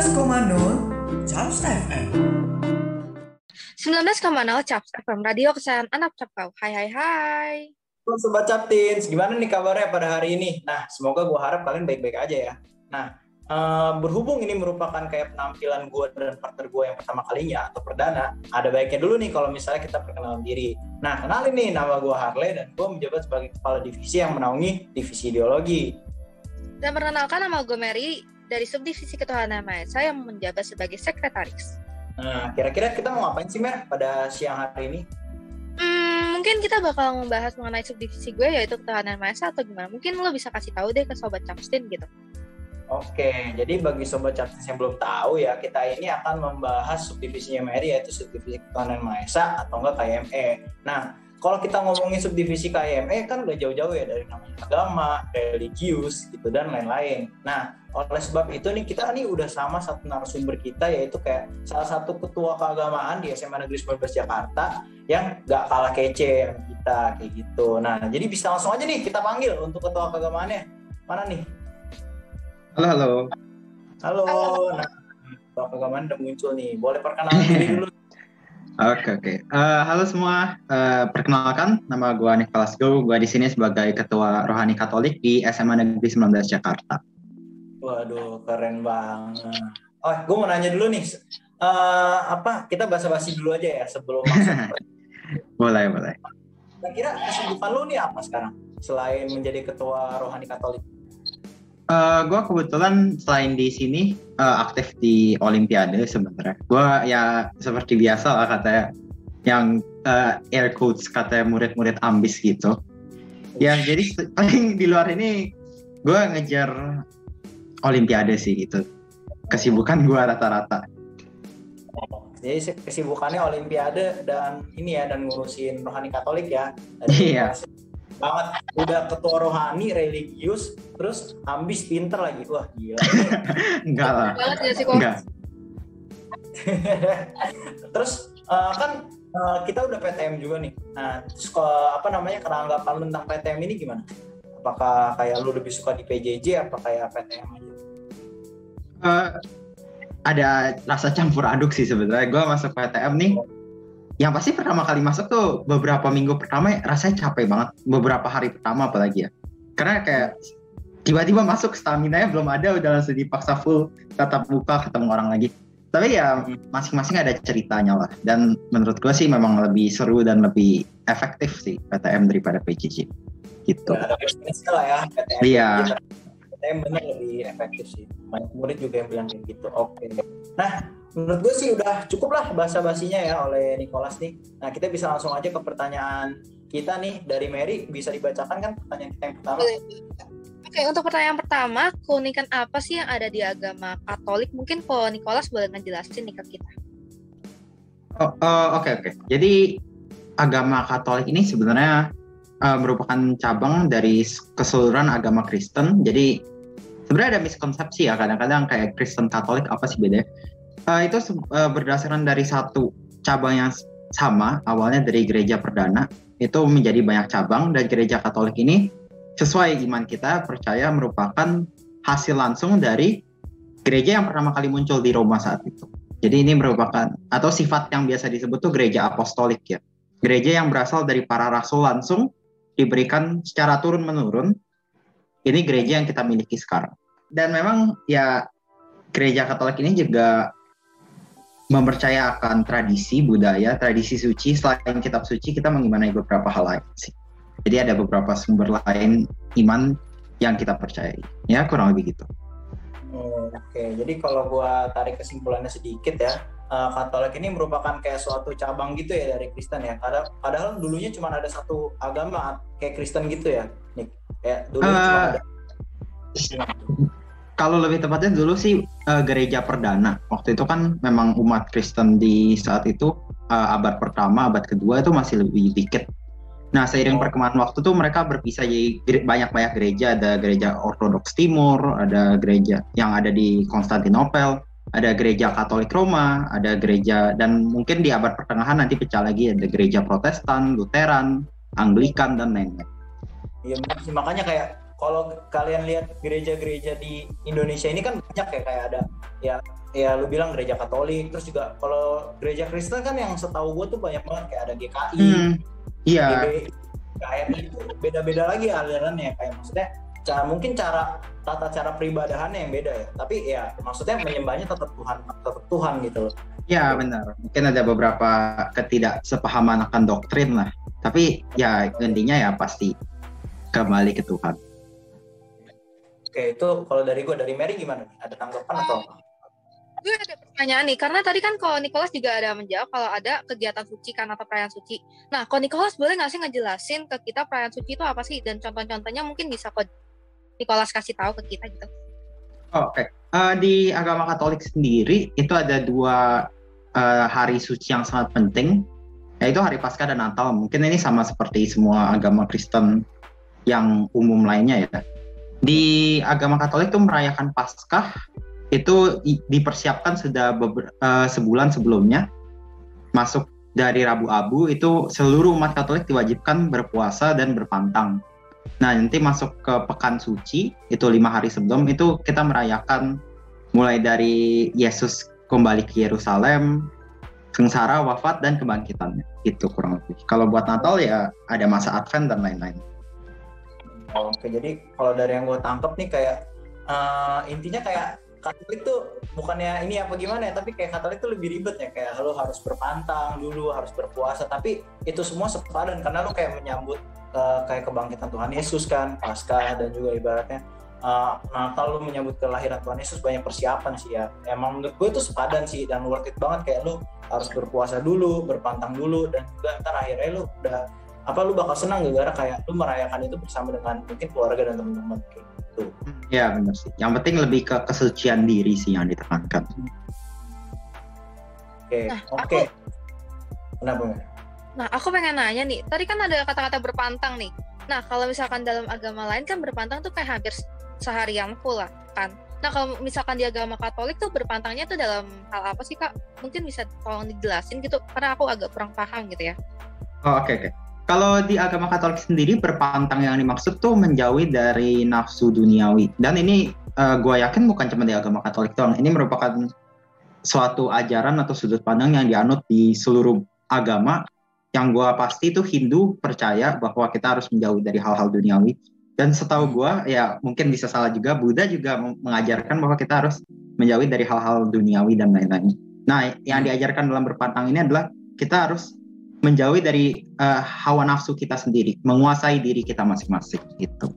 19,0 Charles FM 19,0 Caps FM Radio Kesayangan Anak Capkau. Hai hai hai. Halo Sobat Captins, gimana nih kabarnya pada hari ini? Nah, semoga gue harap kalian baik-baik aja ya. Nah, eh, berhubung ini merupakan kayak penampilan gue dan partner gue yang pertama kalinya atau perdana, ada baiknya dulu nih kalau misalnya kita perkenalan diri. Nah, kenalin nih, nama gue Harley dan gue menjabat sebagai kepala divisi yang menaungi divisi ideologi. Dan perkenalkan nama gue Mary dari subdivisi Ketuhanan Maha Esa yang menjabat sebagai sekretaris. Nah, kira-kira kita mau ngapain sih, Mer, pada siang hari ini? Hmm, mungkin kita bakal membahas mengenai subdivisi gue yaitu Ketuhanan Maha Esa atau gimana? Mungkin lo bisa kasih tahu deh ke sobat Capstin gitu. Oke, jadi bagi sobat Captis yang belum tahu ya, kita ini akan membahas subdivisinya Mary yaitu subdivisi Ketuhanan Maha Esa atau enggak KME. Nah, kalau kita ngomongin subdivisi KME kan udah jauh-jauh ya dari namanya agama, religius gitu dan lain-lain. Nah, oleh sebab itu nih kita nih udah sama satu narasumber kita yaitu kayak salah satu ketua keagamaan di SMA Negeri 19 Jakarta yang gak kalah kece kita kayak gitu. Nah, jadi bisa langsung aja nih kita panggil untuk ketua keagamaannya. Mana nih? Halo, halo. Halo. Halo. Nah, ketua keagamaan udah muncul nih. Boleh perkenalan diri dulu. Oke, oke. Eh, halo semua. Eh, perkenalkan, nama gue Nicholas Go. Gue di sini sebagai Ketua Rohani Katolik di SMA Negeri 19 Jakarta. Waduh, keren banget. Oh, gue mau nanya dulu nih. Eh, apa kita basa-basi dulu aja ya sebelum masuk. Boleh, boleh. Kira-kira kesibukan lu nih apa sekarang selain menjadi ketua rohani Katolik? Eh, gue kebetulan selain di sini eh, aktif di Olimpiade sebenarnya. Gue ya seperti biasa lah katanya yang eh, air quotes katanya murid-murid ambis gitu. Ya jadi paling di luar ini gue ngejar Olimpiade sih gitu. Kesibukan gue rata-rata. Jadi kesibukannya Olimpiade dan ini ya dan ngurusin rohani Katolik ya. Iya. masih Banget. Udah ketua rohani, religius, terus ambis pinter lagi. Wah gila. Enggak lah. Banget ya sih kok. Enggak. terus eh, kan eh, kita udah PTM juga nih. Nah, terus kalau apa namanya keranggapan lu tentang PTM ini gimana? Apakah kayak lu lebih suka di PJJ apa kayak PTM aja? Eh, ada rasa campur aduk sih sebenarnya. Gue masuk PTM nih, yang pasti pertama kali masuk tuh beberapa minggu pertama rasanya capek banget. Beberapa hari pertama apalagi ya. Karena kayak tiba-tiba masuk stamina nya belum ada, udah langsung dipaksa full tatap muka ketemu orang lagi. Tapi ya masing-masing ada ceritanya lah. Dan menurut gue sih memang lebih seru dan lebih efektif sih PTM daripada PJJ. Gitu. Ya PTM. Iya. PTM bener lebih efektif sih. Banyak murid juga yang bilang kayak gitu. Oke. Nah, menurut gue sih udah cukup lah bahasa-basinya ya oleh Nicholas nih. Nah, kita bisa langsung aja ke pertanyaan kita nih dari Mary. Bisa dibacakan kan pertanyaan kita yang pertama? Oke, untuk pertanyaan pertama, keunikan apa sih yang ada di agama Katolik? Mungkin kalau Nicholas boleh ngejelasin nih ke kita. Oh, oh, Oke oke. Jadi agama Katolik ini sebenarnya eh, merupakan cabang dari keseluruhan agama Kristen. Jadi sebenarnya ada miskonsepsi ya kadang-kadang kayak Kristen Katolik apa sih bedanya? Eh, itu eh, berdasarkan dari satu cabang yang sama awalnya dari gereja perdana itu menjadi banyak cabang dan gereja Katolik ini sesuai iman kita percaya merupakan hasil langsung dari gereja yang pertama kali muncul di Roma saat itu. Jadi ini merupakan atau sifat yang biasa disebut tuh gereja apostolik ya. Gereja yang berasal dari para rasul langsung diberikan secara turun menurun. Ini gereja yang kita miliki sekarang. Dan memang ya gereja Katolik ini juga mempercayakan tradisi budaya, tradisi suci. Selain kitab suci, kita mengimani beberapa hal lain sih. Jadi ada beberapa sumber lain iman yang kita percayai. Ya kurang lebih gitu. Oh, Oke, jadi kalau gua tarik kesimpulannya sedikit ya, eh, Katolik ini merupakan kayak suatu cabang gitu ya dari Kristen ya. Padahal, padahal dulunya cuma ada satu agama kayak Kristen gitu ya, Nick. Kayak dulu cuma Eh, ada. Kalau lebih tepatnya dulu sih eh, gereja perdana. Waktu itu kan memang umat Kristen di saat itu eh, abad pertama abad kedua itu masih lebih dikit. Nah seiring Oh. perkembangan waktu tuh mereka berpisah jadi banyak-banyak gereja. Ada gereja Ortodoks Timur ada gereja yang ada di Konstantinopel ada gereja Katolik Roma ada gereja dan mungkin di abad pertengahan nanti pecah lagi ada gereja Protestan Lutheran Anglikan dan lain-lain. Iya makanya kayak kalau kalian lihat gereja-gereja di Indonesia ini kan banyak ya kayak ada ya ya lu bilang gereja Katolik terus juga kalau gereja Kristen kan yang setahu gue tuh banyak banget kayak ada GKI, Hmm, iya. GBI, KRI itu beda-beda lagi alirannya kayak maksudnya cara mungkin cara tata cara peribadahannya yang beda ya tapi ya maksudnya menyembahnya tetap Tuhan tetap Tuhan gitu loh Ya benar. Mungkin ada beberapa ketidaksepahaman akan doktrin lah. Tapi ya intinya ya pasti kembali ke Tuhan. Oke itu kalau dari gue dari Mary gimana nih ada tanggapan atau apa? gue ada pertanyaan nih karena tadi kan kalau Nicholas juga ada menjawab kalau ada kegiatan suci kan atau perayaan suci nah kalau Nicholas boleh nggak sih ngejelasin ke kita perayaan suci itu apa sih dan contoh-contohnya mungkin bisa kok Nicholas kasih tahu ke kita gitu Oh, Oke, Eh, di agama Katolik sendiri itu ada dua eh, hari suci yang sangat penting, yaitu hari Paskah dan Natal. Mungkin ini sama seperti semua agama Kristen yang umum lainnya ya. Di agama Katolik itu merayakan Paskah itu dipersiapkan sudah eh, sebulan sebelumnya. Masuk dari Rabu Abu itu seluruh umat Katolik diwajibkan berpuasa dan berpantang. Nah, nanti masuk ke pekan suci, itu lima hari sebelum, itu kita merayakan mulai dari Yesus kembali ke Yerusalem, sengsara, wafat, dan kebangkitannya. Itu kurang lebih. Kalau buat Natal ya ada masa Advent dan lain-lain. Oke, jadi kalau dari yang gue tangkep nih kayak eh, intinya kayak Katolik tuh bukannya ini apa gimana ya, tapi kayak Katolik tuh lebih ribet ya, kayak lo harus berpantang dulu, harus berpuasa, tapi itu semua sepadan karena lo kayak menyambut eh, kayak kebangkitan Tuhan Yesus kan, Paskah dan juga ibaratnya eh, Natal lo menyambut kelahiran Tuhan Yesus banyak persiapan sih ya. Emang menurut gue itu sepadan sih dan worth it banget kayak lo harus berpuasa dulu, berpantang dulu dan juga ntar akhirnya lo udah apa lu bakal senang gara-gara kayak lu merayakan itu bersama dengan mungkin keluarga dan teman-teman kayak gitu. Ya benar sih. Yang penting lebih ke kesucian diri sih yang ditekankan. Oke, Nah, oke. Kenapa? Mer? Nah, aku pengen nanya nih. Tadi kan ada kata-kata berpantang nih. Nah, kalau misalkan dalam agama lain kan berpantang tuh kayak hampir seharian full lah kan. Nah, kalau misalkan di agama Katolik tuh berpantangnya tuh dalam hal apa sih kak? Mungkin bisa tolong dijelasin gitu, karena aku agak kurang paham gitu ya. Oh, oke oke. Kalau di agama Katolik sendiri berpantang yang dimaksud tuh menjauhi dari nafsu duniawi. Dan ini gue yakin bukan cuma di agama Katolik doang. Ini merupakan suatu ajaran atau sudut pandang yang dianut di seluruh agama. Yang gue pasti itu Hindu percaya bahwa kita harus menjauhi dari hal-hal duniawi. Dan setahu gue ya mungkin bisa salah juga Buddha juga mengajarkan bahwa kita harus menjauhi dari hal-hal duniawi dan lain-lain. Nah, yang diajarkan dalam berpantang ini adalah kita harus menjauhi dari uh, hawa nafsu kita sendiri, menguasai diri kita masing-masing gitu.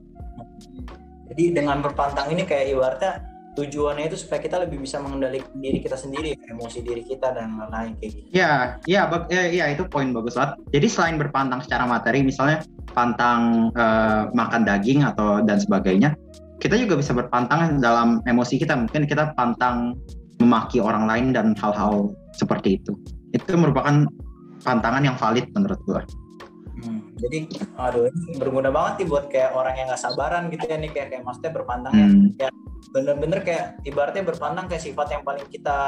Jadi dengan berpantang ini kayak ibaratnya tujuannya itu supaya kita lebih bisa mengendalikan diri kita sendiri, emosi diri kita dan lain-lain kayak gitu. Ya, ya, ya, ya itu poin bagus banget. Jadi selain berpantang secara materi, misalnya pantang uh, makan daging atau dan sebagainya, kita juga bisa berpantang dalam emosi kita. Mungkin kita pantang memaki orang lain dan hal-hal seperti itu. Itu merupakan pantangan yang valid menurut gue. Hmm, jadi, aduh, ini berguna banget nih buat kayak orang yang nggak sabaran gitu ya nih kayak, kayak maksudnya berpantangnya Hmm. ya bener-bener kayak ibaratnya berpantang kayak sifat yang paling kita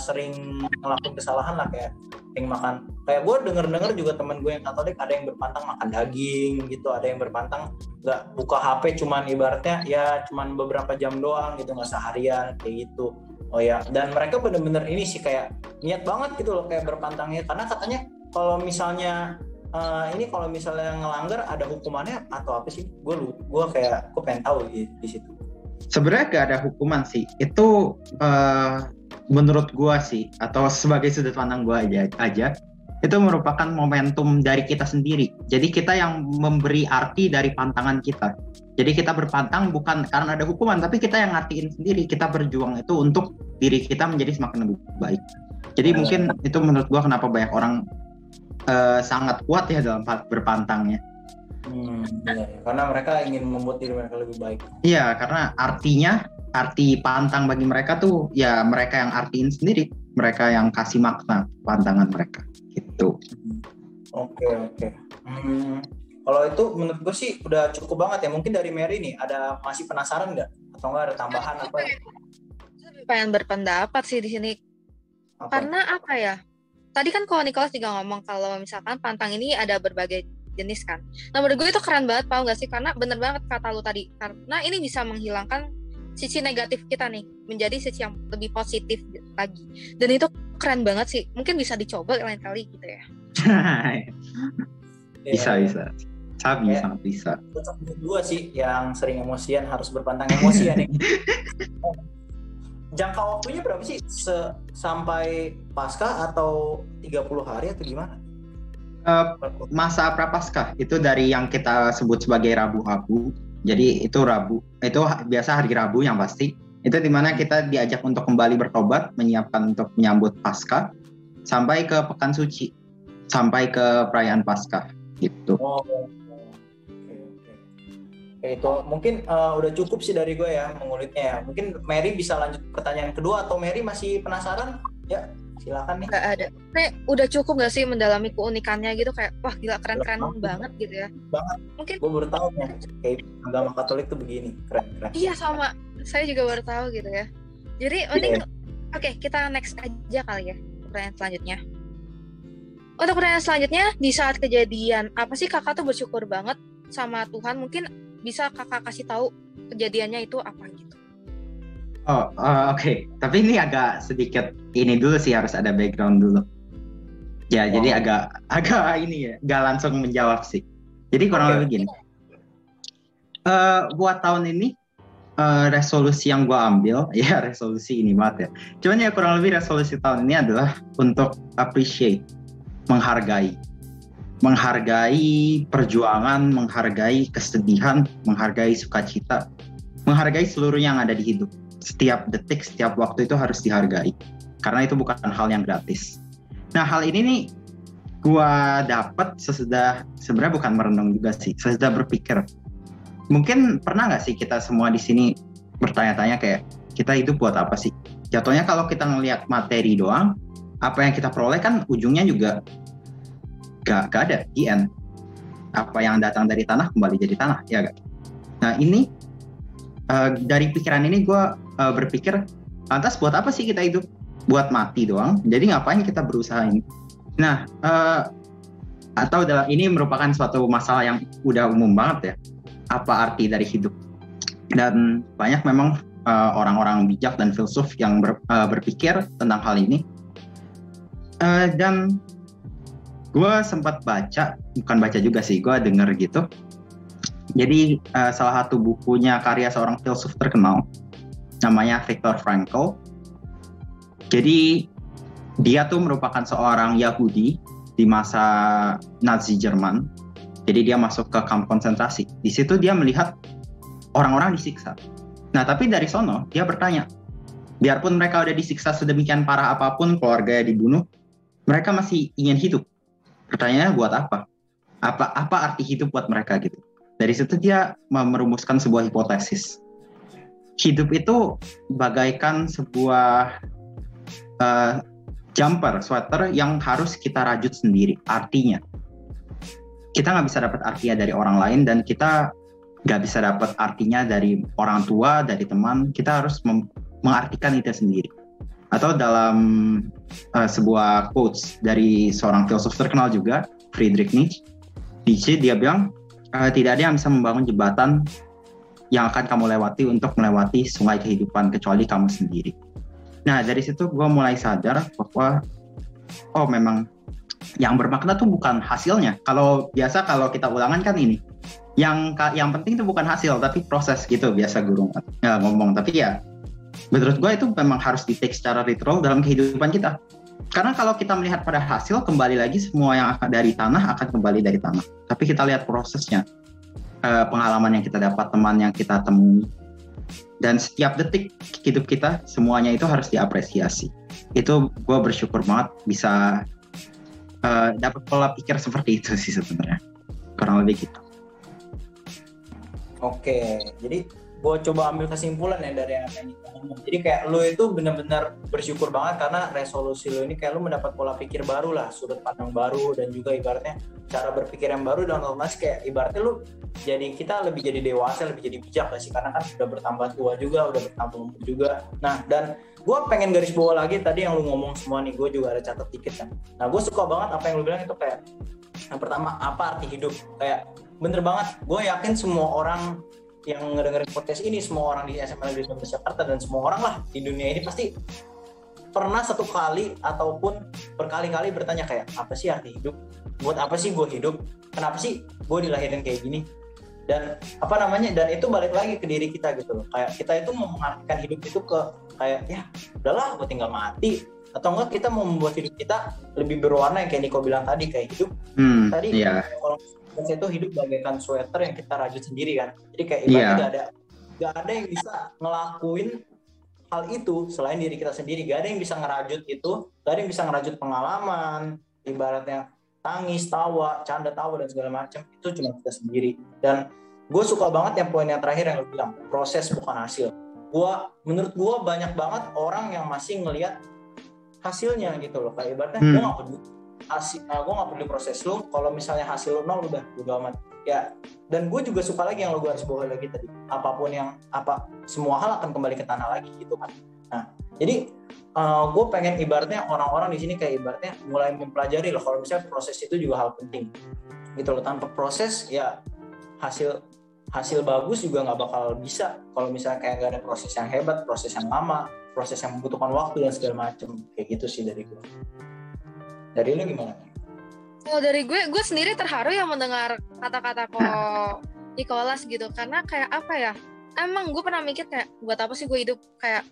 sering ngelakuin kesalahan lah kayak sering makan kayak gue denger-denger juga temen gue yang katolik ada yang berpantang makan daging gitu ada yang berpantang nggak buka HP cuman ibaratnya ya cuman beberapa jam doang gitu nggak seharian kayak gitu oh ya dan mereka bener-bener ini sih kayak niat banget gitu loh kayak berpantangnya karena katanya kalau misalnya eh, ini kalau misalnya ngelanggar ada hukumannya atau apa sih gue lu gue kayak gue pengen tahu di, di situ Sebenarnya gak ada hukuman sih. Itu uh, menurut gua sih atau sebagai sudut pandang gua aja aja itu merupakan momentum dari kita sendiri. Jadi kita yang memberi arti dari pantangan kita. Jadi kita berpantang bukan karena ada hukuman, tapi kita yang ngartiin sendiri. Kita berjuang itu untuk diri kita menjadi semakin lebih baik. Jadi mungkin itu menurut gua kenapa banyak orang uh, sangat kuat ya dalam berpantangnya. Hmm, iya, iya. karena mereka ingin membuat diri mereka lebih baik. Iya, karena artinya arti pantang bagi mereka tuh ya mereka yang artiin sendiri, mereka yang kasih makna pantangan mereka gitu. Oke oke. Hmm, kalau itu menurut gue sih udah cukup banget ya. Mungkin dari Mary nih ada masih penasaran nggak? Atau nggak ada tambahan apa? ya? Pengen berpendapat sih di sini Apa? karena apa ya? Tadi kan kalau Nicholas juga ngomong kalau misalkan pantang ini ada berbagai jenis kan. Nah menurut gue itu keren banget, tau gak sih? Karena bener banget kata lu tadi. Karena ini bisa menghilangkan sisi negatif kita nih menjadi sisi yang lebih positif lagi dan itu keren banget sih mungkin bisa dicoba lain kali gitu ya bisa Ya, bisa sabi Ya. sangat bisa cocok gua sih yang sering emosian harus berpantang emosian nih. Jangka waktunya berapa sih? Se- sampai pasca atau 30 hari atau gimana? Eh, masa prapaskah itu dari yang kita sebut sebagai Rabu Abu. Jadi itu Rabu, itu biasa hari Rabu yang pasti. Itu di mana kita diajak untuk kembali bertobat, menyiapkan untuk menyambut Paskah, sampai ke Pekan Suci, sampai ke perayaan Paskah gitu. Oh. Oke, itu mungkin eh, udah cukup sih dari gue ya mengulitnya ya. Mungkin Mary bisa lanjut pertanyaan kedua atau Mary masih penasaran? Ya, silakan nih. nggak ada kayak udah cukup gak sih mendalami keunikannya gitu kayak wah gila keren-keren Banget. banget gitu ya Banget. mungkin Gue baru tahu ya, kayak agama Katolik tuh begini, keren keren. iya sama saya juga baru tahu gitu ya jadi mending oke kita next aja kali ya pertanyaan selanjutnya untuk pertanyaan selanjutnya di saat kejadian apa sih kakak tuh bersyukur banget sama Tuhan mungkin bisa kakak kasih tahu kejadiannya itu apa gitu Oh, eh, oke. Tapi ini agak sedikit ini dulu sih harus ada background dulu. Ya, Oh. jadi agak agak ini ya, nggak langsung menjawab sih. Jadi kurang Oke. lebih gini. Eh, buat tahun ini eh, resolusi yang gua ambil, ya resolusi ini banget ya. Cuman ya kurang lebih resolusi tahun ini adalah untuk appreciate, menghargai, menghargai perjuangan, menghargai kesedihan, menghargai sukacita, menghargai seluruh yang ada di hidup setiap detik, setiap waktu itu harus dihargai. Karena itu bukan hal yang gratis. Nah, hal ini nih gua dapat sesudah sebenarnya bukan merenung juga sih, sesudah berpikir. Mungkin pernah nggak sih kita semua di sini bertanya-tanya kayak kita hidup buat apa sih? Jatuhnya kalau kita ngelihat materi doang, apa yang kita peroleh kan ujungnya juga gak, gak ada, the end. Apa yang datang dari tanah kembali jadi tanah, ya gak? Nah ini eh, dari pikiran ini gue uh, berpikir lantas buat apa sih kita hidup? Buat mati doang. Jadi ngapain kita berusaha ini? Nah eh, atau dalam ini merupakan suatu masalah yang udah umum banget ya. Apa arti dari hidup? Dan banyak memang eh, orang-orang bijak dan filsuf yang ber- eh, berpikir tentang hal ini. Eh, dan gue sempat baca bukan baca juga sih gue denger gitu jadi eh, salah satu bukunya karya seorang filsuf terkenal namanya Viktor Frankl. Jadi dia tuh merupakan seorang Yahudi di masa Nazi Jerman. Jadi dia masuk ke kamp konsentrasi. Di situ dia melihat orang-orang disiksa. Nah, tapi dari sono dia bertanya, biarpun mereka udah disiksa sedemikian parah apa pun, keluarga dibunuh, mereka masih ingin hidup. Pertanyaannya buat apa? Apa apa arti hidup buat mereka gitu? Dari situ dia merumuskan sebuah hipotesis. Hidup itu bagaikan sebuah uh, jumper, sweater yang harus kita rajut sendiri. Artinya, kita nggak bisa dapat artinya dari orang lain dan kita nggak bisa dapat artinya dari orang tua, dari teman. Kita harus mengartikan itu sendiri. Atau dalam uh, sebuah quotes dari seorang filsuf terkenal juga, Friedrich Nietzsche, Nietzsche dia bilang uh, tidak ada yang bisa membangun jembatan yang akan kamu lewati untuk melewati sungai kehidupan kecuali kamu sendiri. Nah dari situ gue mulai sadar bahwa oh memang yang bermakna tuh bukan hasilnya. Kalau biasa kalau kita ulangan kan ini, yang yang penting tuh bukan hasil tapi proses gitu biasa guru ya, ngomong. Tapi ya menurut gue itu memang harus di take secara literal dalam kehidupan kita. Karena kalau kita melihat pada hasil kembali lagi semua yang akan dari tanah akan kembali dari tanah. Tapi kita lihat prosesnya, eh, pengalaman yang kita dapat, teman yang kita temui, dan setiap detik hidup kita semuanya itu harus diapresiasi. Itu gue bersyukur banget bisa uh, dapat pola pikir seperti itu sih sebenarnya kurang lebih gitu. Oke, jadi gue coba ambil kesimpulan ya dari apa yang kita ngomong. Jadi kayak lo itu benar-benar bersyukur banget karena resolusi lo ini kayak lo mendapat pola pikir baru lah, sudut pandang baru dan juga ibaratnya cara berpikir yang baru dan otomatis kayak ibaratnya lo jadi kita lebih jadi dewasa, lebih jadi bijak gak sih karena kan udah bertambah tua juga, udah bertambah umur juga. Nah dan gue pengen garis bawah lagi tadi yang lu ngomong semua nih, gue juga ada catat dikit kan. Nah gue suka banget apa yang lu bilang itu kayak yang pertama apa arti hidup kayak bener banget gue yakin semua orang yang ngedengerin podcast ini semua orang di SMA Negeri 19 Jakarta dan semua orang lah di dunia ini pasti pernah satu kali ataupun berkali-kali bertanya kayak apa sih arti hidup? Buat apa sih gue hidup? Kenapa sih gue dilahirin kayak gini? Dan apa namanya dan itu balik lagi ke diri kita gitu loh. Kayak kita itu mau mengartikan hidup itu ke kayak ya udahlah gue tinggal mati. Atau enggak kita mau membuat hidup kita lebih berwarna yang kayak Niko bilang tadi kayak hidup Hmm, tadi. iya. kalau kita itu hidup bagaikan sweater yang kita rajut sendiri kan? Jadi kayak ibaratnya gak ada gak ada yang bisa ngelakuin hal itu selain diri kita sendiri. Gak ada yang bisa ngerajut itu gak ada yang bisa ngerajut pengalaman ibaratnya tangis tawa canda tawa dan segala macam itu cuma kita sendiri. Dan gue suka banget yang poin yang terakhir yang lo bilang proses bukan hasil. Gue menurut gue banyak banget orang yang masih ngelihat hasilnya gitu loh. Kayak ibaratnya Hmm. gue gak peduli hasil gue gak peduli proses lu kalau misalnya hasil lu nol udah udah amat. Ya dan gue juga suka lagi yang lo garis bawahi lagi tadi. Apa pun yang apa semua hal akan kembali ke tanah lagi gitu kan. Nah jadi gue pengen ibaratnya orang-orang di sini kayak ibaratnya mulai mempelajari loh kalau misalnya proses itu juga hal penting. Gitu loh tanpa proses ya hasil hasil bagus juga nggak bakal bisa. Kalau misalnya kayak gak ada proses yang hebat proses yang lama proses yang membutuhkan waktu dan segala macem. Kayak gitu sih dari gue dari lu gimana Kalau dari gue, gue sendiri terharu ya mendengar kata-kata kok Nicholas gitu. Karena kayak apa ya? Emang gue pernah mikir kayak buat apa sih gue hidup kayak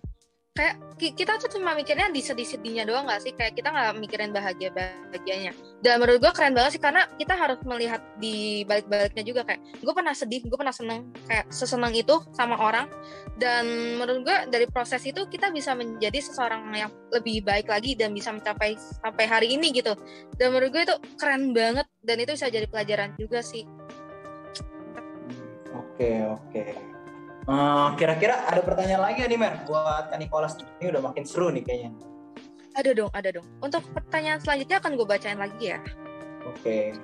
kayak ki- kita tuh cuma mikirnya di sedih-sedihnya doang gak sih? Kayak kita nggak mikirin bahagia bahagianya. Dan menurut gue keren banget sih karena kita harus melihat di balik-baliknya juga kayak gue pernah sedih, gue pernah seneng kayak seseneng itu sama orang. Dan menurut gue dari proses itu kita bisa menjadi seseorang yang lebih baik lagi dan bisa mencapai sampai hari ini gitu dan menurut gue itu keren banget dan itu bisa jadi pelajaran juga sih oke oke Eh, kira-kira ada pertanyaan lagi ya nih Mer? Buat Kak Nicholas ini udah makin seru nih kayaknya. Ada dong ada dong. Untuk pertanyaan selanjutnya akan gue bacain lagi ya. Oke.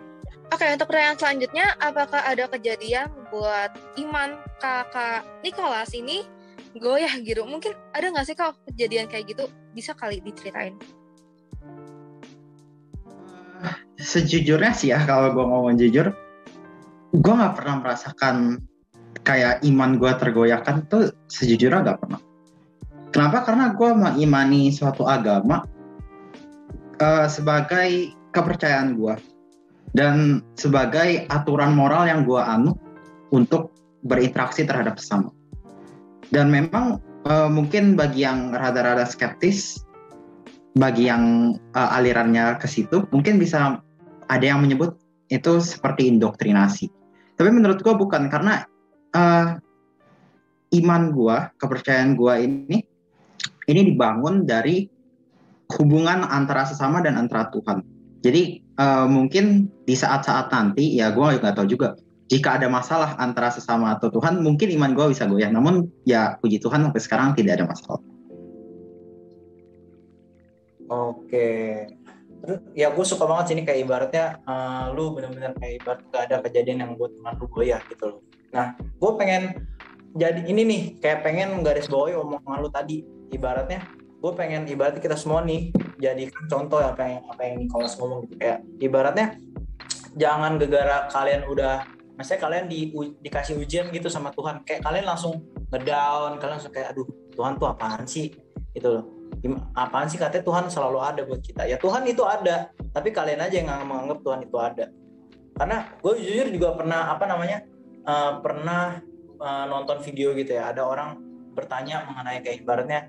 Oke untuk pertanyaan selanjutnya apakah ada kejadian buat iman kakak Nicholas ini? Goyah gitu mungkin ada nggak sih kau kejadian kayak gitu? Bisa kali diceritain. Sejujurnya sih ya kalau gue ngomong jujur, gue nggak pernah merasakan kayak iman gue tergoyahkan tuh sejujurnya nggak pernah. Kenapa? Karena gue mengimani suatu agama eh, sebagai kepercayaan gue dan sebagai aturan moral yang gue anut untuk berinteraksi terhadap sesama. Dan memang eh, mungkin bagi yang rada-rada skeptis, bagi yang eh, alirannya ke situ, mungkin bisa ada yang menyebut itu seperti indoktrinasi. Tapi menurut gue bukan karena eh, iman gue, kepercayaan gue ini ini dibangun dari hubungan antara sesama dan antara Tuhan. Jadi eh, mungkin di saat-saat nanti ya gue nggak tahu juga. Jika ada masalah antara sesama atau Tuhan, mungkin iman gue bisa goyah. Namun ya puji Tuhan sampai sekarang tidak ada masalah. oke terus ya gue suka banget sih ini kayak ibaratnya eh, lu bener-bener kayak ibarat gak ada kejadian yang buat teman lu goyah gitu loh nah gue pengen jadi ini nih kayak pengen garis bawahi omongan lu tadi. Ibaratnya gue pengen ibaratnya kita semua nih jadikan contoh apa yang apa yang Nicholas ngomong gitu. Kayak ibaratnya jangan gegara kalian udah maksudnya kalian di, dikasih ujian gitu sama Tuhan. Kayak kalian langsung ngedown kalian langsung kayak aduh Tuhan tuh apaan sih? Gitu loh. Apaan sih? Katanya Tuhan selalu ada buat kita. Ya Tuhan itu ada tapi kalian aja yang menganggap Tuhan itu ada. Karena gue jujur juga pernah apa namanya eh, pernah eh, nonton video gitu ya. Ada orang bertanya mengenai kayak ibaratnya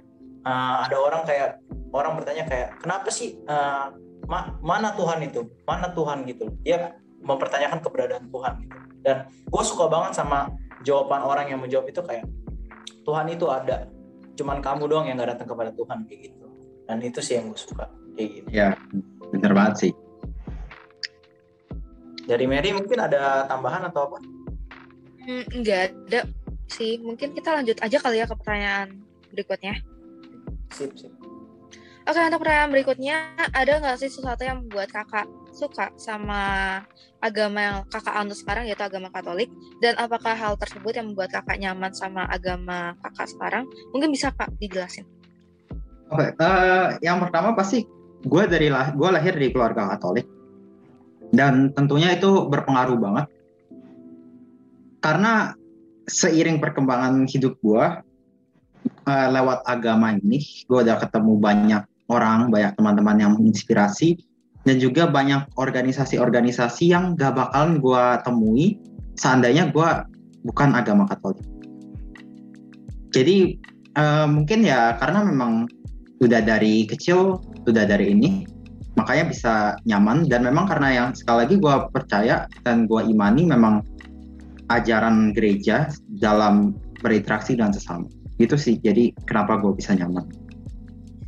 eh, ada orang kayak orang bertanya kayak kenapa sih eh, ma- mana Tuhan itu? Mana Tuhan? gitu dia mempertanyakan keberadaan Tuhan gitu. Dan gue suka banget sama jawaban orang yang menjawab itu kayak Tuhan itu ada cuman kamu doang yang gak datang kepada Tuhan. Kayak gitu. Dan itu sih yang gue suka kayak gitu. Ya bener banget sih. dari Mary mungkin ada tambahan atau apa Hmm, nggak ada sih mungkin kita lanjut aja kali ya ke pertanyaan berikutnya sip sip Oke, untuk pertanyaan berikutnya, ada nggak sih sesuatu yang membuat kakak suka sama agama yang kakak anut sekarang, yaitu agama Katolik? Dan apakah hal tersebut yang membuat kakak nyaman sama agama kakak sekarang? Mungkin bisa kak dijelasin. Oke, eh, yang pertama pasti gue dari lah, gue lahir di keluarga Katolik dan tentunya itu berpengaruh banget karena seiring perkembangan hidup gue uh, lewat agama ini gue udah ketemu banyak orang banyak teman-teman yang menginspirasi dan juga banyak organisasi-organisasi yang gak bakalan gue temui seandainya gue bukan agama Katolik. Jadi uh, mungkin ya karena memang udah dari kecil, udah dari ini, makanya bisa nyaman dan memang karena yang sekali lagi gue percaya dan gue imani memang ajaran gereja dalam berinteraksi dengan sesama. Gitu sih. Jadi kenapa gue bisa nyaman.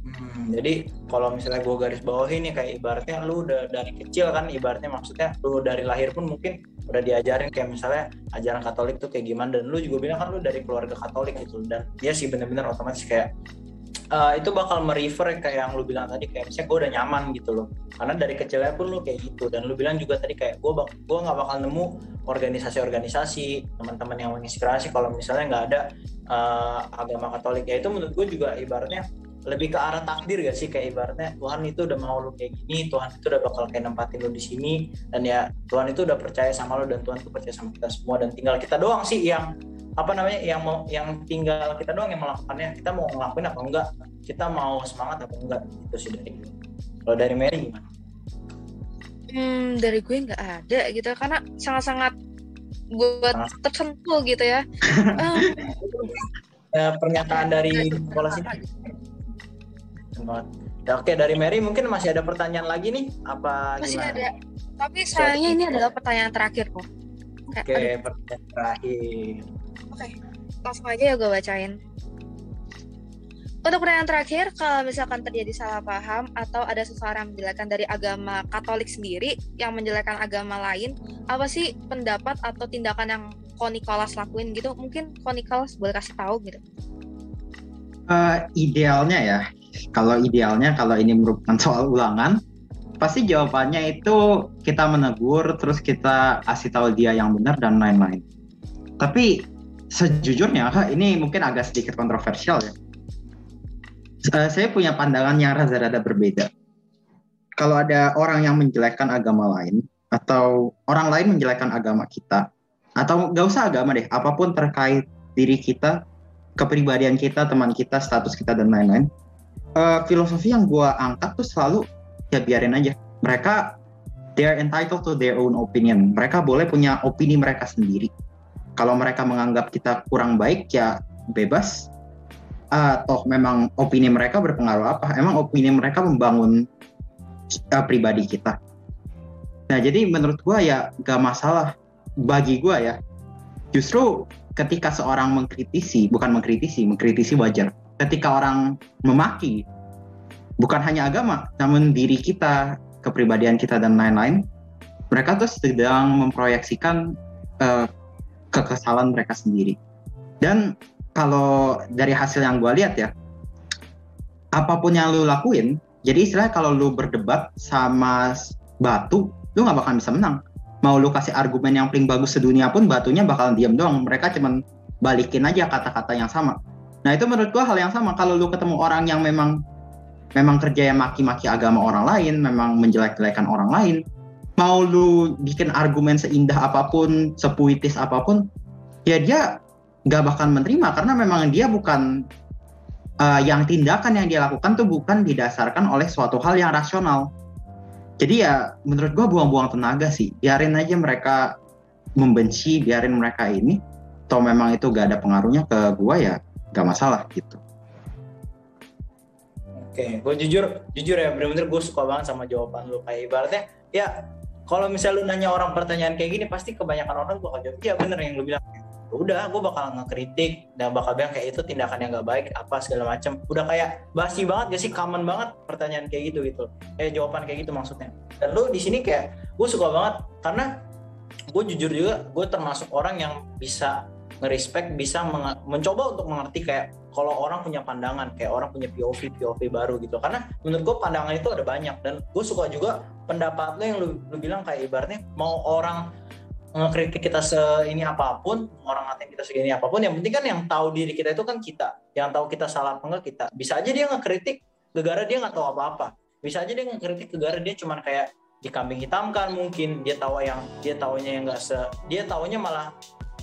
Hmm, jadi kalau misalnya gue garis bawah ini kayak ibaratnya lu udah dari kecil kan ibaratnya maksudnya lu dari lahir pun mungkin udah diajarin kayak misalnya ajaran Katolik tuh kayak gimana dan lu juga bilang kan lu dari keluarga Katolik gitu dan dia sih bener-bener otomatis kayak uh, itu bakal merefer kayak yang lu bilang tadi kayak misalnya gue udah nyaman gitu loh. Karena dari kecilnya pun lu kayak gitu. Dan lu bilang juga tadi kayak gue bak gue nggak bakal nemu organisasi-organisasi teman-teman yang menginspirasi kalau misalnya nggak ada uh, agama Katolik. Ya itu menurut gue juga ibaratnya lebih ke arah takdir gak sih? Kayak ibaratnya Tuhan itu udah mau lu kayak gini Tuhan itu udah bakal kayak nempatin lu di sini. Dan ya Tuhan itu udah percaya sama lu dan Tuhan itu percaya sama kita semua dan tinggal kita doang sih yang apa namanya yang mau yang tinggal kita doang yang melakukannya. Kita mau ngelakuin apa enggak? Kita mau semangat apa enggak? Itu sih dari gue kalau dari Mary gimana? Hmm dari gue nggak ada gitu karena sangat-sangat buat tersentuh gitu ya. um, ya pernyataan dari sekolah sini banget. Ya, oke dari Mary mungkin masih ada pertanyaan lagi nih? Apa masih gimana? ada. Tapi sayangnya ini adalah pertanyaan terakhir kok. Oke okay, pertanyaan terakhir oke okay. langsung aja ya gue bacain untuk pertanyaan terakhir, kalau misalkan terjadi salah paham atau ada seseorang menjelaskan dari agama Katolik sendiri yang menjelaskan agama lain, apa sih pendapat atau tindakan yang Konikolas lakuin gitu? Mungkin Konikolas boleh kasih tahu gitu. Uh, idealnya ya, kalau idealnya kalau ini merupakan soal ulangan, pasti jawabannya itu kita menegur, terus kita kasih tahu dia yang benar dan lain-lain. Tapi sejujurnya ini mungkin agak sedikit kontroversial ya. Uh, saya punya pandangan yang rada-rada berbeda. Kalau ada orang yang menjelekkan agama lain atau orang lain menjelekkan agama kita, atau nggak usah agama deh, apa pun terkait diri kita, kepribadian kita, teman kita, status kita dan lain-lain, uh, filosofi yang gue angkat tuh selalu ya biarin aja mereka they are entitled to their own opinion mereka boleh punya opini mereka sendiri kalau mereka menganggap kita kurang baik ya bebas. Toh memang opini mereka berpengaruh apa? Emang opini mereka membangun uh, pribadi kita? Nah jadi menurut gue ya gak masalah bagi gue ya. Justru ketika seorang mengkritisi bukan mengkritisi mengkritisi wajar. Ketika orang memaki bukan hanya agama namun diri kita kepribadian kita dan lain-lain mereka tuh sedang memproyeksikan uh, kekesalan mereka sendiri. Dan kalau dari hasil yang gue lihat ya apa pun yang lu lakuin jadi istilah kalau lu berdebat sama batu lu nggak bakal bisa menang. Mau lu kasih argumen yang paling bagus sedunia pun batunya bakal diam doang. Mereka cuman balikin aja kata-kata yang sama. Nah itu menurut gua hal yang sama. Kalau lu ketemu orang yang memang memang kerja yang maki-maki agama orang lain, memang menjelek-jelekan orang lain, mau lu bikin argumen seindah apa pun, sepuitis apa pun, ya dia nggak bakal menerima karena memang dia bukan uh, yang tindakan yang dia lakukan tuh bukan didasarkan oleh suatu hal yang rasional. Jadi ya menurut gua buang-buang tenaga sih, biarin aja mereka membenci, biarin mereka ini, atau memang itu gak ada pengaruhnya ke gua ya gak masalah gitu. Oke gue jujur jujur ya bener-bener gue suka banget sama jawaban lu. Kayak ibaratnya ya kalau misalnya lu nanya orang pertanyaan kayak gini pasti kebanyakan orang bakal jawab iya bener yang lu bilang. Udah gue bakal ngekritik dan bakal bilang kayak itu tindakan yang gak baik apa segala macam udah kayak basi banget gak sih? Common banget pertanyaan kayak gitu gitu. Eh jawaban kayak gitu maksudnya. Dan lu di sini kayak gue suka banget karena gue jujur juga gue termasuk orang yang bisa ngerespect bisa mencoba untuk mengerti kayak kalau orang punya pandangan kayak orang punya POV POV baru gitu. Karena menurut gue pandangan itu ada banyak. Dan gue suka juga pendapat lo yang lu, lu bilang kayak ibaratnya mau orang ngekritik kita se ini apa pun orang ngatain kita segini apa pun yang penting kan yang tahu diri kita itu kan kita. Yang tahu kita salah apa enggak kita. Bisa aja dia ngekritik gegara dia nggak tahu apa-apa. Bisa aja dia ngekritik gegara dia cuman kayak dikambing hitamkan mungkin. Dia tahu yang dia tahunya yang enggak se dia tahunya malah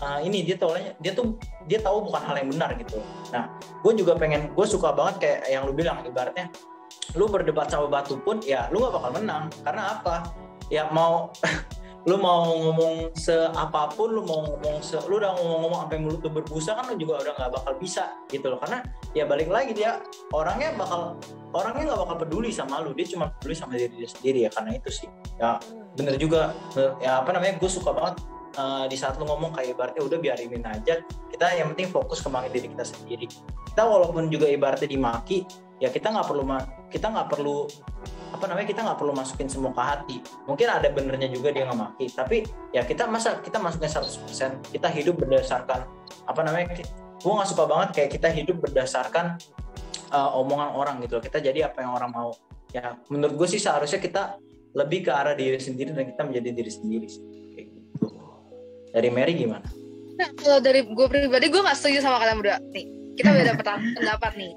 uh, ini dia tahu dia tuh dia tahu bukan hal yang benar gitu. Nah gue juga pengen gue suka banget kayak yang lu bilang ibaratnya lu berdebat sama batu pun ya lu nggak bakal menang. Karena apa? Ya mau lu mau ngomong seapapun lu mau ngomong se lu udah ngomong-ngomong sampai mulut lu berbusa kan lu juga udah nggak bakal bisa gitu loh. Karena ya balik lagi dia orangnya bakal orangnya nggak bakal peduli sama lu. Dia cuma peduli sama diri dia sendiri ya karena itu sih. Ya bener juga. Ya apa namanya? Gue suka banget uh, di saat lu ngomong kayak ibaratnya udah biarin aja. Kita yang penting fokus kembangin diri kita sendiri. Kita walaupun juga ibaratnya dimaki ya kita nggak perlu kita nggak perlu apa namanya kita nggak perlu masukin semua ke hati. Mungkin ada benernya juga dia nggak maki tapi ya kita masa kita masukin 100% kita hidup berdasarkan apa namanya gue nggak suka banget kayak kita hidup berdasarkan uh, omongan orang gitu kita jadi apa yang orang mau. Ya menurut gue sih seharusnya kita lebih ke arah diri sendiri dan kita menjadi diri sendiri dari Mary gimana? Nah, kalau dari gue pribadi gue nggak setuju sama kalian berdua nih kita beda pendapat nih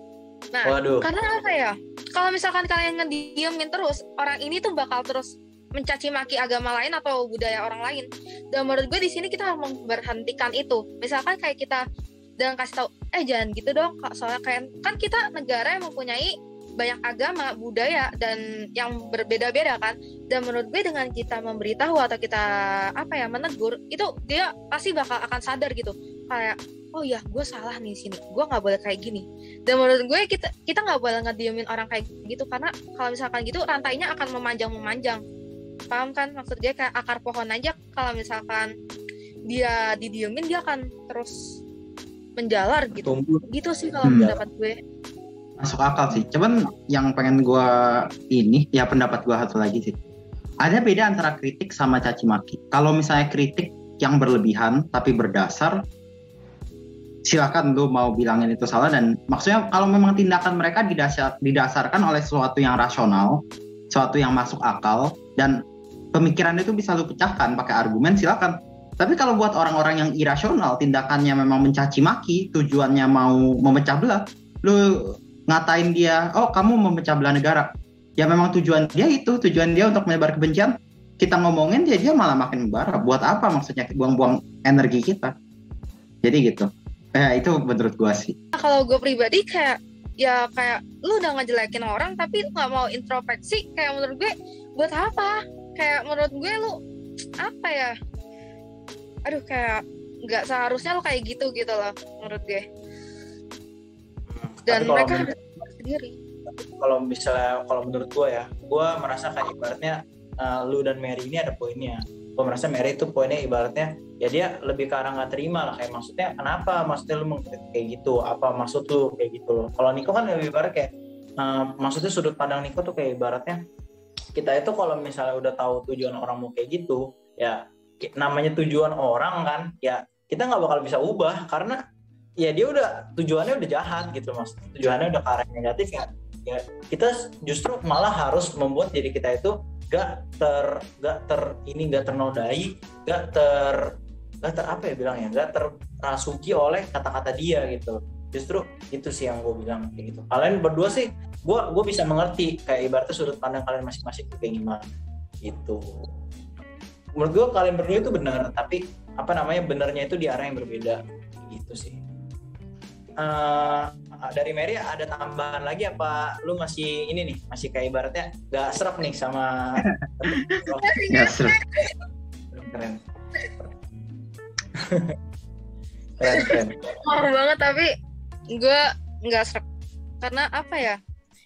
Nah, Waduh. karena apa ya? Kalau misalkan kalian ngediemin terus, orang ini tuh bakal terus mencaci maki agama lain atau budaya orang lain. Dan menurut gue di sini kita harus memberhentikan itu. Misalkan kayak kita dan kasih tahu, eh jangan gitu dong, soalnya kayak kan kita negara yang mempunyai banyak agama, budaya dan yang berbeda-beda kan. Dan menurut gue dengan kita memberitahu atau kita apa ya menegur, itu dia pasti bakal akan sadar gitu. Kayak oh ya gue salah nih sini gue nggak boleh kayak gini dan menurut gue kita kita nggak boleh ngediemin orang kayak gitu karena kalau misalkan gitu rantainya akan memanjang memanjang paham kan maksud gue kayak akar pohon aja kalau misalkan dia didiemin dia akan terus menjalar gitu Tumbuh. gitu sih kalau hmm. pendapat gue masuk akal sih. Cuman yang pengen gue ini ya pendapat gue satu lagi sih. Ada beda antara kritik sama caci maki. Kalau misalnya kritik yang berlebihan tapi berdasar silakan lu mau bilangin itu salah dan maksudnya kalau memang tindakan mereka didasar, didasarkan oleh sesuatu yang rasional, sesuatu yang masuk akal dan pemikiran itu bisa lu pecahkan pakai argumen silakan. Tapi kalau buat orang-orang yang irasional, tindakannya memang mencaci maki, tujuannya mau memecah belah, lu ngatain dia, oh kamu memecah belah negara. Ya memang tujuan dia itu, tujuan dia untuk menyebar kebencian. Kita ngomongin dia dia malah makin membara. Buat apa maksudnya buang-buang energi kita? Jadi gitu. Eh itu menurut gue sih. Kalau gue pribadi kayak ya kayak lu udah ngejelekin orang tapi lu nggak mau introspeksi kayak menurut gue buat apa? Kayak menurut gue lu apa ya? Aduh kayak nggak seharusnya lu kayak gitu gitu loh menurut gue. Dan mereka harus sendiri. Kalau misalnya kalau menurut gue ya, gue merasa kayak ibaratnya uh, lu dan Mary ini ada poinnya. Gue merasa Mary itu poinnya ibaratnya ya dia lebih ke arah nggak terima lah. Kayak maksudnya kenapa maksudnya lu kayak gitu? Apa maksud lu kayak gitu loh? Kalau Niko kan lebih ibarat kayak uh, maksudnya sudut pandang Niko tuh kayak ibaratnya kita itu kalau misalnya udah tahu tujuan orang mau kayak gitu ya namanya tujuan orang kan ya kita nggak bakal bisa ubah. Karena ya dia udah tujuannya udah jahat gitu mas. Tujuannya udah arah negatif ya. Ya kita justru malah harus membuat diri kita itu gak ter gak ter ini gak ternodai gak ter gak ter apa ya bilangnya gak terrasuki oleh kata-kata dia gitu. Justru itu sih yang gue bilang kayak gitu. Kalian berdua sih gue gue bisa mengerti kayak ibaratnya sudut pandang kalian masing-masing kayak gimana gitu. Menurut gue kalian berdua itu benar tapi apa namanya benernya itu di arah yang berbeda gitu sih uh, dari Mary ada tambahan lagi apa lu masih ini nih masih kayak ibaratnya gak serap nih sama gak serap keren keren. Keren Horror banget tapi gue nggak serap karena apa ya?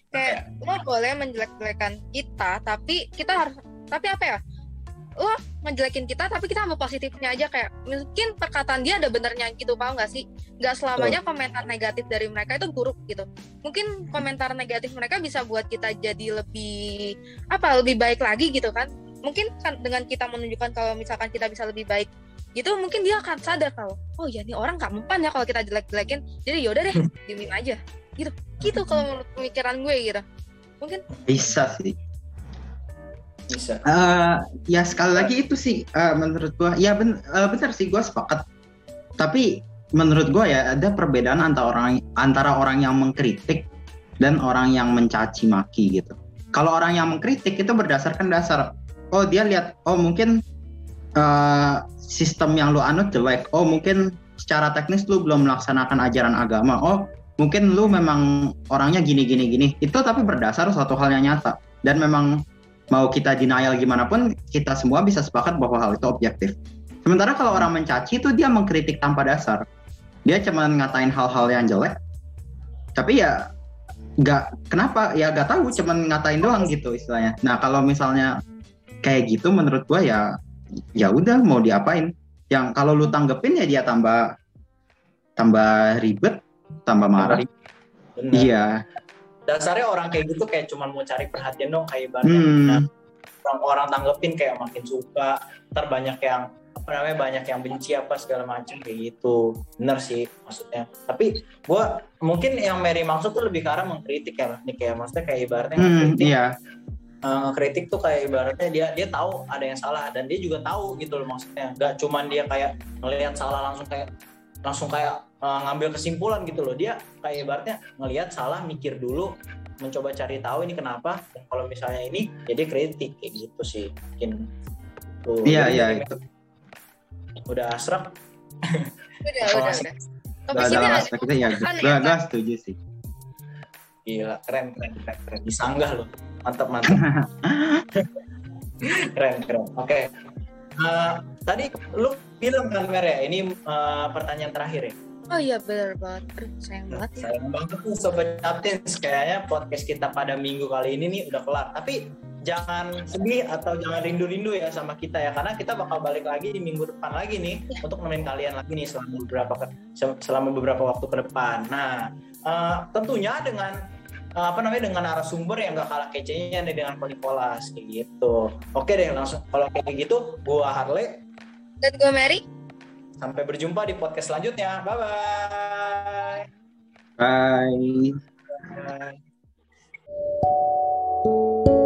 Kayak lo boleh menjelek-jelekan kita tapi kita harus tapi apa ya lo ngejelekin kita tapi kita ambil positifnya aja kayak mungkin perkataan dia ada benernya gitu paham nggak sih? Nggak selamanya komentar negatif dari mereka itu buruk gitu. Mungkin komentar negatif mereka bisa buat kita jadi lebih apa lebih baik lagi gitu kan? Mungkin kan dengan kita menunjukkan kalau misalkan kita bisa lebih baik gitu mungkin dia akan sadar kalau oh ya ini orang nggak mempan ya kalau kita jelek-jelekin jadi yaudah deh diemin aja. Gitu. Gitu kalau menurut pemikiran gue gitu. Mungkin bisa sih bisa uh, ya sekali lagi itu sih uh, menurut gua ya ben, uh, benar sih gua sepakat tapi menurut gua ya ada perbedaan antara orang antara orang yang mengkritik dan orang yang mencaci maki gitu kalau orang yang mengkritik itu berdasarkan dasar oh dia lihat oh mungkin uh, sistem yang lu anut jelek. Oh mungkin secara teknis lu belum melaksanakan ajaran agama. Oh mungkin lu memang orangnya gini gini gini. Itu tapi berdasar suatu hal yang nyata dan memang mau kita denial gimana pun kita semua bisa sepakat bahwa hal itu objektif. Sementara kalau orang mencaci itu dia mengkritik tanpa dasar. Dia cuma ngatain hal-hal yang jelek. Tapi ya nggak kenapa ya nggak tahu cuma ngatain doang gitu istilahnya. Nah kalau misalnya kayak gitu menurut gua ya ya udah mau diapain. Yang kalau lu tanggepin ya dia tambah tambah ribet, tambah marah. Iya. Dasarnya orang kayak gitu kayak cuma mau cari perhatian dong kayak ibaratnya. Hmm. Nah, orang orang tanggepin kayak makin suka, ntar banyak yang apa namanya banyak yang benci apa segala macam kayak gitu. Bener sih maksudnya. Tapi gua mungkin yang Mary maksud tuh lebih ke arah mengkritik ya, nih kayak maksudnya kayak ibaratnya Hmm, mengkritik iya. uh, kritik tuh kayak ibaratnya dia dia tahu ada yang salah dan dia juga tahu gitu loh maksudnya nggak cuman dia kayak ngelihat salah langsung kayak langsung kayak uh, ngambil kesimpulan gitu loh. Dia kayak ibaratnya ngelihat salah mikir dulu mencoba cari tahu ini kenapa. Dan kalau misalnya ini jadi kritik. Kayak gitu sih mungkin. Tuh Iya iya itu. udah asrak Udah, udah, udah. Dalam aspek itu ya. Gue gue setuju sih. gila keren keren keren keren. Disanggah loh. Mantap mantap. Keren keren. Oke. Eh, tadi lu bilang kan Mer ya ini eh, pertanyaan terakhir ya Oh iya bener banget. Aduh, sayang banget ya. sayang banget nih Sobat Captains kayaknya podcast kita pada minggu kali ini nih udah kelar tapi jangan sedih atau jangan rindu-rindu ya sama kita ya karena kita bakal balik lagi di minggu depan lagi nih Ya. untuk nemenin kalian lagi nih selama beberapa ke- selama beberapa waktu ke depan nah eh, tentunya dengan eh, apa namanya dengan narasumber yang gak kalah kecenya nih dengan Polikolas kayak gitu oke deh langsung kalau kayak gitu gua Harley Dan gue Mary. Sampai berjumpa di podcast selanjutnya bye bye Bye. Bye.